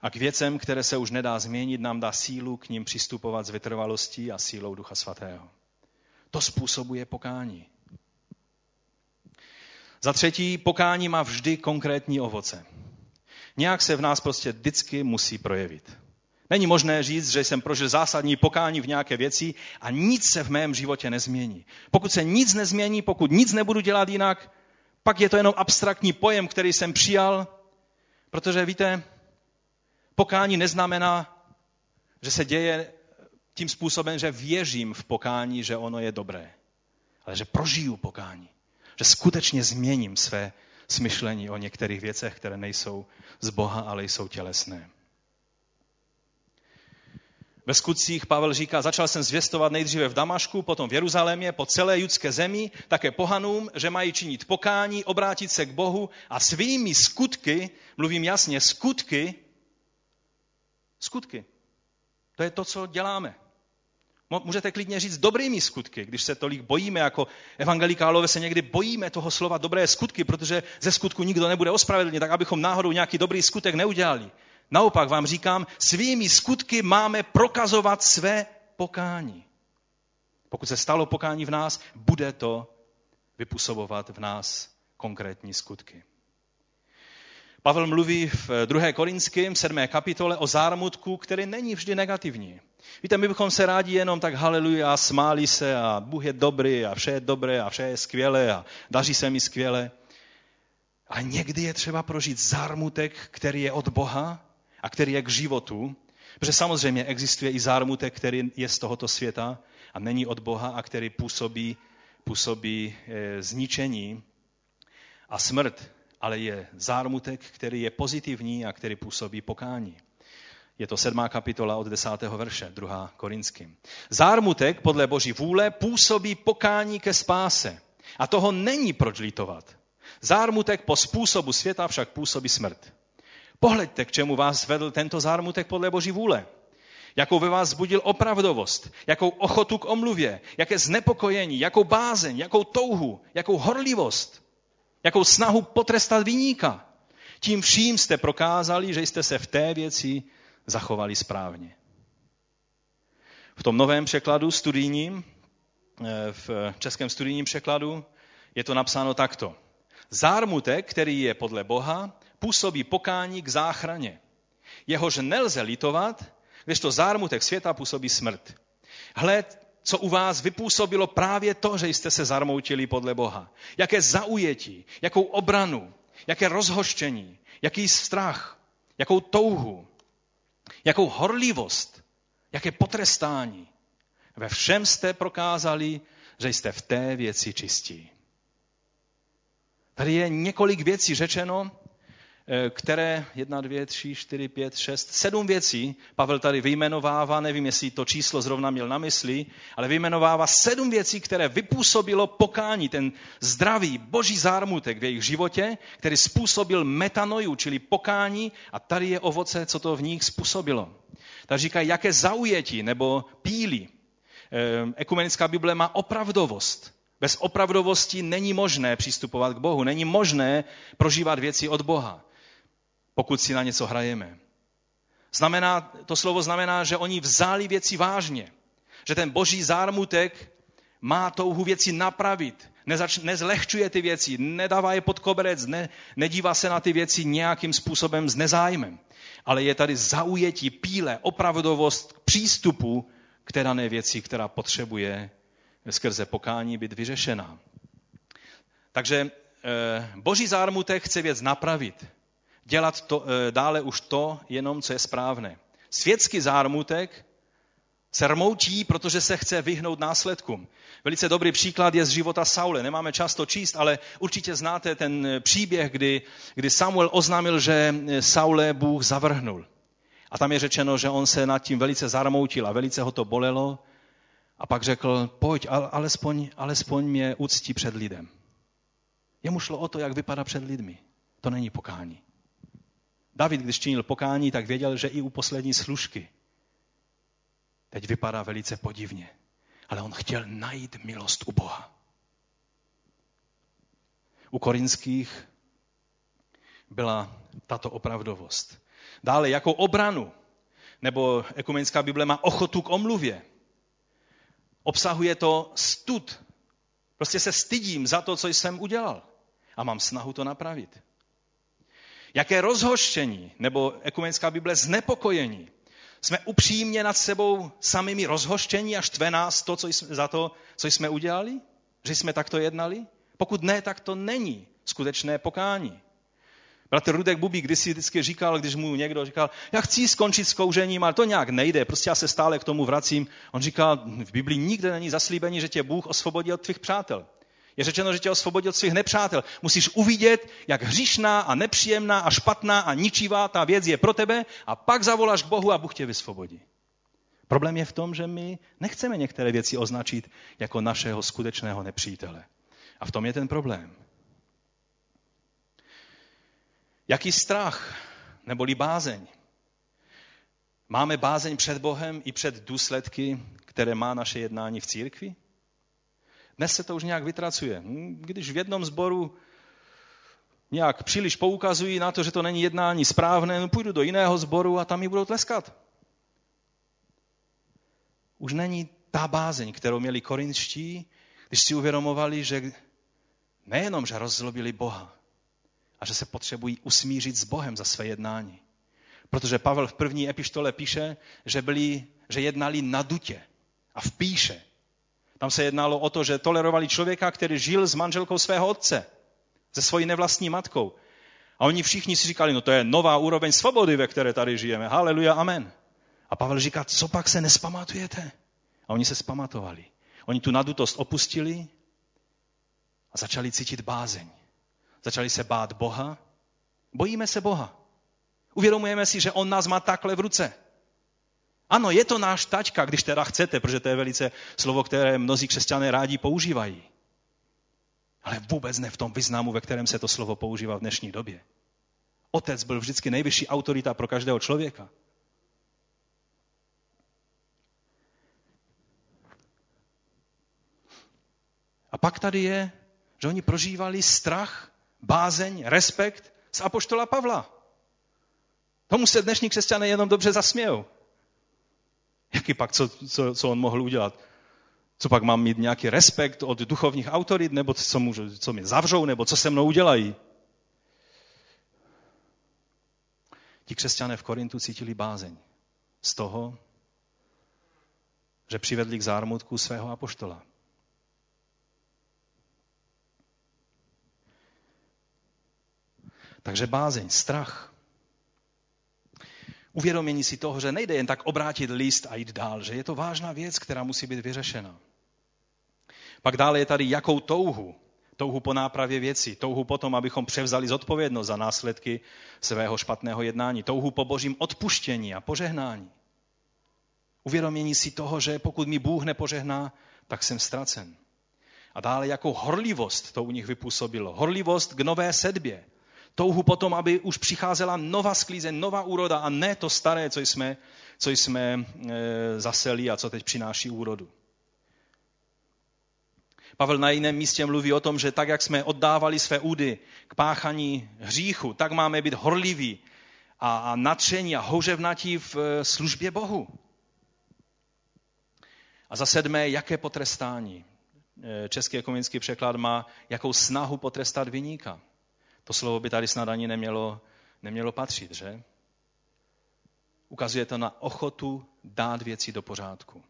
Speaker 1: A k věcem, které se už nedá změnit, nám dá sílu k ním přistupovat s vytrvalostí a sílou Ducha Svatého. To způsobuje pokání. Za třetí, pokání má vždy konkrétní ovoce. Nějak se v nás prostě vždycky musí projevit. Není možné říct, že jsem prožil zásadní pokání v nějaké věci a nic se v mém životě nezmění. Pokud se nic nezmění, pokud nic nebudu dělat jinak, pak je to jenom abstraktní pojem, který jsem přijal, protože víte, pokání neznamená, že se děje tím způsobem, že věřím v pokání, že ono je dobré, ale že prožiju pokání, že skutečně změním své smyšlení o některých věcech, které nejsou z Boha, ale jsou tělesné. Ve skutcích Pavel říká, začal jsem zvěstovat nejdříve v Damašku, potom v Jeruzalémě, po celé judské zemi, také pohanům, že mají činit pokání, obrátit se k Bohu a svými skutky, mluvím jasně, skutky, skutky. To je to, co děláme. Můžete klidně říct dobrými skutky, když se tolik bojíme, jako evangelikálové se někdy bojíme toho slova dobré skutky, protože ze skutku nikdo nebude ospravedlněn, tak abychom náhodou nějaký dobrý skutek neudělali. Naopak vám říkám, svými skutky máme prokazovat své pokání. Pokud se stalo pokání v nás, bude to vypůsobovat v nás konkrétní skutky. Pavel mluví v 2. Korinském 7. kapitole o zármutku, který není vždy negativní. Víte, my bychom se rádi jenom tak haleluja, smáli se a Bůh je dobrý a vše je dobré a vše je skvělé a daří se mi skvěle. A někdy je třeba prožít zármutek, který je od Boha a který je k životu, protože samozřejmě existuje i zármutek, který je z tohoto světa a není od Boha a který působí, působí e, zničení a smrt, ale je zármutek, který je pozitivní a který působí pokání. Je to sedmá kapitola od desátého verše, druhá Korinským. Zármutek podle Boží vůle působí pokání ke spáse. A toho není proč litovat. Zármutek po způsobu světa však působí smrt. Pohleďte, k čemu vás vedl tento zármutek podle Boží vůle. Jakou ve vás zbudil opravdovost, jakou ochotu k omluvě, jaké znepokojení, jakou bázeň, jakou touhu, jakou horlivost, jakou snahu potrestat vyníka. Tím vším jste prokázali, že jste se v té věci zachovali správně. V tom novém překladu studijním, eh, v českém studijním překladu, je to napsáno takto. Zármutek, který je podle Boha, působí pokání k záchraně. Jehož nelze litovat, když to zármutek světa působí smrt. Hled, co u vás vypůsobilo právě to, že jste se zarmoutili podle Boha. Jaké zaujetí, jakou obranu, jaké rozhoštění, jaký strach, jakou touhu, jakou horlivost, jaké potrestání. Ve všem jste prokázali, že jste v té věci čistí. Tady je několik věcí řečeno, které, jedna, dvě, tři, čtyři, pět, šest, sedm věcí, Pavel tady vyjmenovává, nevím, jestli to číslo zrovna měl na mysli, ale vyjmenovává sedm věcí, které vypůsobilo pokání, ten zdravý boží zármutek v jejich životě, který způsobil metanoju, čili pokání a tady je ovoce, co to v nich způsobilo. Tak říká, jaké zaujetí nebo píly. Eh, ekumenická Bible má opravdovost. Bez opravdovosti není možné přistupovat k Bohu, není možné prožívat věci od Boha pokud si na něco hrajeme. Znamená, to slovo znamená, že oni vzali věci vážně. Že ten boží zármutek má touhu věci napravit. Nezač, nezlehčuje ty věci, nedává je pod koberec, ne, nedívá se na ty věci nějakým způsobem s nezájmem. Ale je tady zaujetí, píle, opravdovost k přístupu k té dané věci, která potřebuje skrze pokání být vyřešená. Takže eh, boží zármutek chce věc napravit dělat to, eh, dále už to jenom, co je správné. Světský zármutek Se rmoutí, protože se chce vyhnout následkům. Velice dobrý příklad je z života Saule. Nemáme často číst, ale určitě znáte ten příběh, kdy, kdy Samuel oznámil, že Saule Bůh zavrhnul. A tam je řečeno, že on se nad tím velice zarmoutil a velice ho to bolelo. A pak řekl, pojď, alespoň, alespoň mě uctí před lidem. Jemu šlo o to, jak vypadá před lidmi. To není pokání. David, když činil pokání, tak věděl, že i u poslední služky teď vypadá velice podivně. Ale on chtěl najít milost u Boha. U korinských byla tato opravdovost. Dále, jakou obranu, nebo ekumenická Bible má ochotu k omluvě. Obsahuje to stud. Prostě se stydím za to, co jsem udělal. A mám snahu to napravit. Jaké rozhoštění, nebo ekumenická Bible znepokojení. Jsme upřímně nad sebou samými rozhoštění a štve nás to, co jsme, za to, co jsme udělali? Že jsme takto jednali? Pokud ne, tak to není skutečné pokání. Bratr Rudek Bubík kdysi vždycky říkal, když mu někdo říkal, já chci skončit s kouřením, ale to nějak nejde, prostě já se stále k tomu vracím. On říkal, v Biblii nikde není zaslíbení, že tě Bůh osvobodí od tvých přátel. Je řečeno, že tě osvobodí od svých nepřátel. Musíš uvidět, jak hříšná a nepříjemná a špatná a ničivá ta věc je pro tebe a pak zavoláš k Bohu a Bůh tě vysvobodí. Problém je v tom, že my nechceme některé věci označit jako našeho skutečného nepřítele. A v tom je ten problém. Jaký strach neboli bázeň? Máme bázeň před Bohem i před důsledky, které má naše jednání v církvi? Dnes se to už nějak vytracuje. Když v jednom sboru nějak příliš poukazují na to, že to není jednání správné, no půjdu do jiného sboru a tam mi budou tleskat. Už není ta bázeň, kterou měli korinští, když si uvědomovali, že nejenom, že rozzlobili Boha, a že se potřebují usmířit s Bohem za své jednání. Protože Pavel v první epištole píše, že, byli, že jednali na dutě a v píše. Tam se jednalo o to, že tolerovali člověka, který žil s manželkou svého otce, se svojí nevlastní matkou. A oni všichni si říkali, no to je nová úroveň svobody, ve které tady žijeme. Haleluja, amen. A Pavel říká, co pak se nespamatujete? A oni se spamatovali. Oni tu nadutost opustili a začali cítit bázeň. Začali se bát Boha. Bojíme se Boha. Uvědomujeme si, že On nás má takhle v ruce. Ano, je to náš tačka, když teda chcete, protože to je velice slovo, které mnozí křesťané rádi používají. Ale vůbec ne v tom významu, ve kterém se to slovo používá v dnešní době. Otec byl vždycky nejvyšší autorita pro každého člověka. A pak tady je, že oni prožívali strach, bázeň, respekt z apoštola Pavla. Tomu se dnešní křesťané jenom dobře zasmějou. Jaký pak, co, co, co on mohl udělat? Co pak mám mít nějaký respekt od duchovních autorit, nebo co, můžu, co mě zavřou, nebo co se mnou udělají? Ti křesťané v Korintu cítili bázeň z toho, že přivedli k zármutku svého apoštola. Takže bázeň, strach, uvědomění si toho, že nejde jen tak obrátit list a jít dál, že je to vážná věc, která musí být vyřešena. Pak dále je tady jakou touhu, touhu po nápravě věcí, touhu potom, abychom převzali zodpovědnost za následky svého špatného jednání, touhu po božím odpuštění a požehnání. Uvědomění si toho, že pokud mi Bůh nepožehná, tak jsem ztracen. A dále jakou horlivost to u nich vypůsobilo. Horlivost k nové sedbě touhu potom, aby už přicházela nová sklízeň, nová úroda a ne to staré, co jsme, co jsme e, zaseli a co teď přináší úrodu. Pavel na jiném místě mluví o tom, že tak, jak jsme oddávali své údy k páchaní hříchu, tak máme být horliví a, a natření a houževnatí v e, službě Bohu. A za sedmé, jaké potrestání? E, český ekumenický překlad má, jakou snahu potrestat vyníka. To slovo by tady snad ani nemělo, nemělo patřit, že? Ukazuje to na ochotu dát věci do pořádku.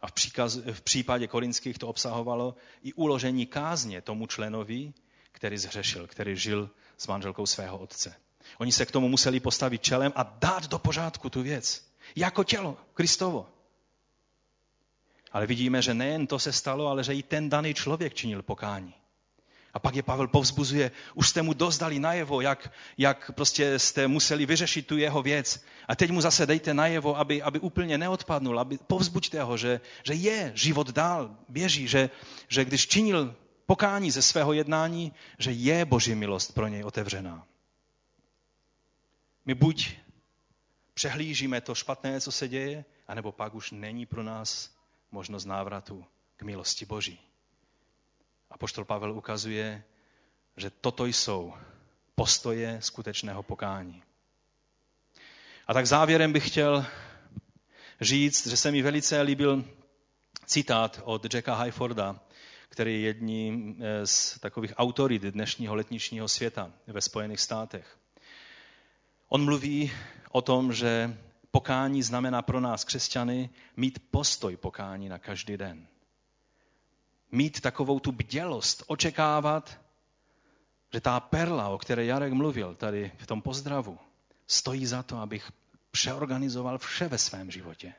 Speaker 1: A v, příkaz, v případě korinských to obsahovalo i uložení kázně tomu členovi, který zhřešil, který žil s manželkou svého otce. Oni se k tomu museli postavit čelem a dát do pořádku tu věc. Jako tělo, Kristovo. Ale vidíme, že nejen to se stalo, ale že i ten daný člověk činil pokání. A pak je Pavel povzbuzuje, už jste mu dozdali najevo, jak, jak prostě jste museli vyřešit tu jeho věc. A teď mu zase dejte najevo, aby, aby úplně neodpadnul, aby povzbuďte ho, že, že je život dál, běží, že, že když činil pokání ze svého jednání, že je boží milost pro něj otevřená. My buď přehlížíme to špatné, co se děje, anebo pak už není pro nás možnost návratu k milosti Boží. A poštol Pavel ukazuje, že toto jsou postoje skutečného pokání. A tak závěrem bych chtěl říct, že se mi velice líbil citát od Jacka Highforda, který je jedním eh, z takových autorit dnešního letničního světa ve Spojených státech. On mluví o tom, že pokání znamená pro nás křesťany mít postoj pokání na každý den mít takovou tu bdělost, očekávat, že ta perla, o které Jarek mluvil tady v tom pozdravu, stojí za to, abych přeorganizoval vše ve svém životě.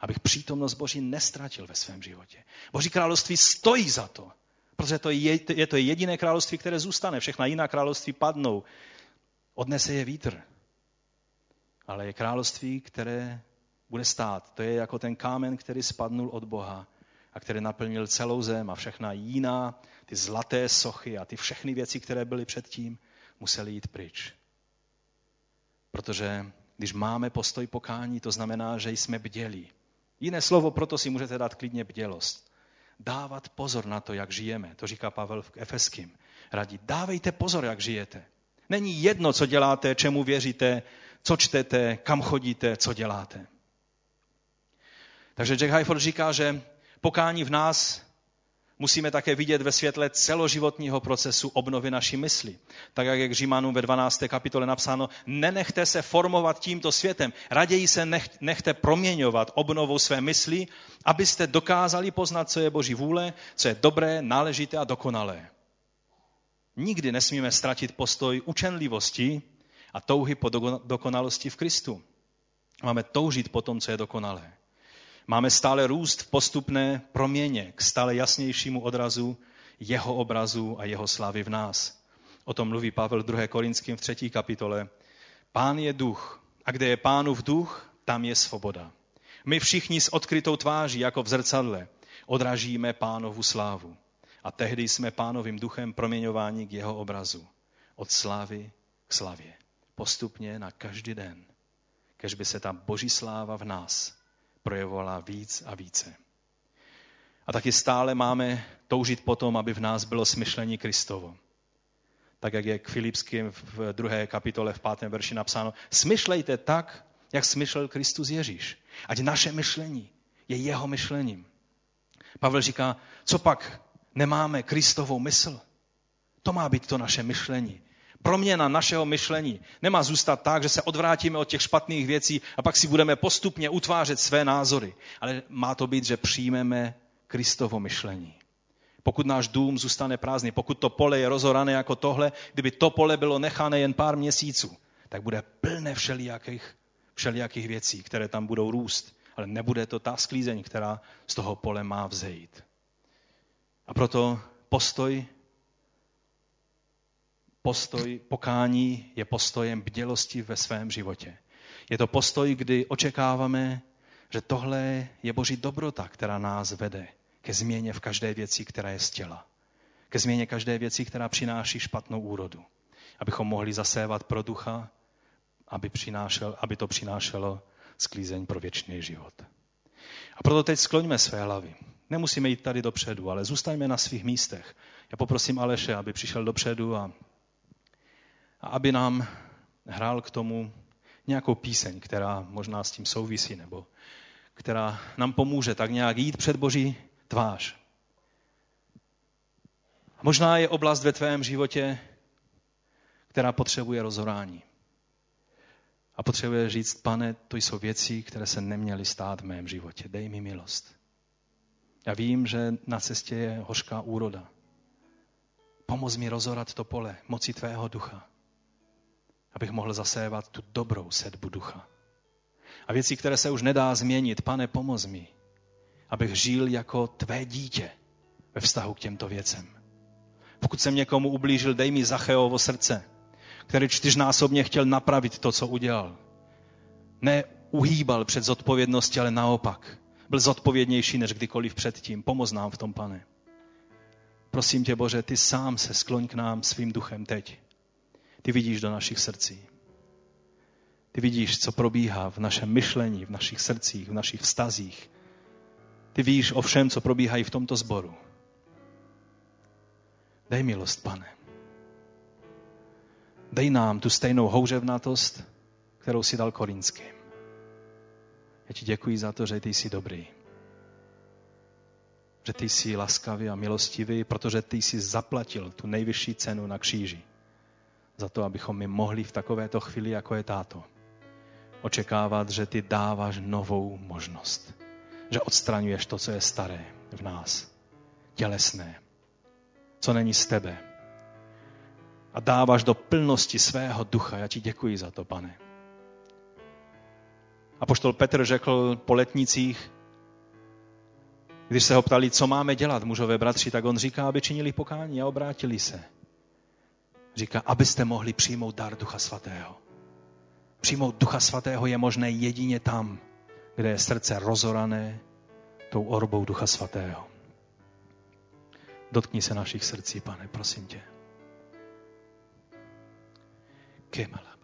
Speaker 1: Abych přítomnost Boží nestratil ve svém životě. Boží království stojí za to, protože to je, je to jediné království, které zůstane. Všechna jiná království padnou. Odnese je vítr. Ale je království, které bude stát. To je jako ten kámen, který spadnul od Boha a který naplnil celou zem a všechna jiná, ty zlaté sochy a ty všechny věci, které byly předtím, musely jít pryč. Protože když máme postoj pokání, to znamená, že jsme bdělí. Jiné slovo, proto si můžete dát klidně bdělost. Dávat pozor na to, jak žijeme. To říká Pavel v Efeským. Radí, dávejte pozor, jak žijete. Není jedno, co děláte, čemu věříte, co čtete, kam chodíte, co děláte. Takže Jack Hayford říká, že Pokání v nás musíme také vidět ve světle celoživotního procesu obnovy naší mysli. Tak jak je k Římanům ve 12. kapitole napsáno, nenechte se formovat tímto světem, raději se nechte proměňovat obnovou své mysli, abyste dokázali poznat, co je Boží vůle, co je dobré, náležité a dokonalé. Nikdy nesmíme ztratit postoj učenlivosti a touhy po dokonalosti v Kristu. Máme toužit po tom, co je dokonalé. Máme stále růst v postupné proměně k stále jasnějšímu odrazu jeho obrazu a jeho slavy v nás. O tom mluví Pavel 2. Korinským v 3. kapitole. Pán je duch a kde je pánův duch, tam je svoboda. My všichni s odkrytou tváří, jako v zrcadle, odražíme pánovu slávu. A tehdy jsme pánovým duchem proměňováni k jeho obrazu. Od slávy k slavě. Postupně na každý den. Kež by se ta boží sláva v nás projevovala víc a více. A taky stále máme toužit potom, aby v nás bylo smyšlení Kristovo. Tak jak je k Filipským v druhé kapitole v pátém verši napsáno, smyšlejte tak, jak smyšlel Kristus Ježíš. Ať naše myšlení je jeho myšlením. Pavel říká, co pak nemáme Kristovou mysl? To má být to naše myšlení proměna našeho myšlení nemá zůstat tak, že se odvrátíme od těch špatných věcí a pak si budeme postupně utvářet své názory. Ale má to být, že přijmeme Kristovo myšlení. Pokud náš dům zůstane prázdný, pokud to pole je rozorané jako tohle, kdyby to pole bylo nechané jen pár měsíců, tak bude plné všelijakých, všelijakých věcí, které tam budou růst. Ale nebude to ta sklízeň, která z toho pole má vzejít. A proto postoj postoj pokání je postojem bdělosti ve svém životě. Je to postoj, kdy očekáváme, že tohle je Boží dobrota, která nás vede ke změně v každé věci, která je z těla. Ke změně každé věci, která přináší špatnou úrodu. Abychom mohli zasévat pro ducha, aby, přinášel, aby to přinášelo sklízeň pro věčný život. A proto teď skloňme své hlavy. Nemusíme jít tady dopředu, ale zůstaňme na svých místech. Já poprosím Aleše, aby přišel dopředu a a aby nám hrál k tomu nějakou píseň, která možná s tím souvisí, nebo která nám pomůže tak nějak jít před Boží tvář. Možná je oblast ve tvém životě, která potřebuje rozhorání. A potřebuje říct, pane, to jsou věci, které se neměly stát v mém životě. Dej mi milost. Já vím, že na cestě je hořká úroda. Pomoz mi rozorat to pole moci tvého ducha abych mohl zasévat tu dobrou sedbu ducha. A věci, které se už nedá změnit, pane, pomoz mi. abych žil jako tvé dítě ve vztahu k těmto věcem. Pokud jsem někomu ublížil, dej mi Zacheovo srdce, který čtyřnásobně chtěl napravit to, co udělal. Ne uhýbal před zodpovědností, ale naopak. Byl zodpovědnější než kdykoliv předtím. Pomoz nám v tom, pane. Prosím tě, Bože, ty sám se skloň k nám svým duchem teď. Ty vidíš do našich srdcí. Ty vidíš, co probíhá v našem myšlení, v našich srdcích, v našich vztazích. Ty víš o všem, co probíhá i v tomto sboru. Dej milost, pane. Dej nám tu stejnou houřevnatost, kterou si dal korinským. Já ti děkuji za to, že ty jsi dobrý. Že ty jsi laskavý a milostivý, protože ty jsi zaplatil tu nejvyšší cenu na kříži. Za to, abychom my mohli v takovéto chvíli, jako je táto, očekávat, že ty dáváš novou možnost. Že odstraňuješ to, co je staré v nás, tělesné, co není z tebe. A dáváš do plnosti svého ducha. Já ti děkuji za to, pane. A poštol Petr řekl po letnicích, když se ho ptali, co máme dělat, mužové bratři, tak on říká, aby činili pokání a obrátili se. Říká, abyste mohli přijmout dar Ducha Svatého. Přijmout Ducha Svatého je možné jedině tam, kde je srdce rozorané tou orbou Ducha Svatého. Dotkni se našich srdcí, pane, prosím tě. Kemala.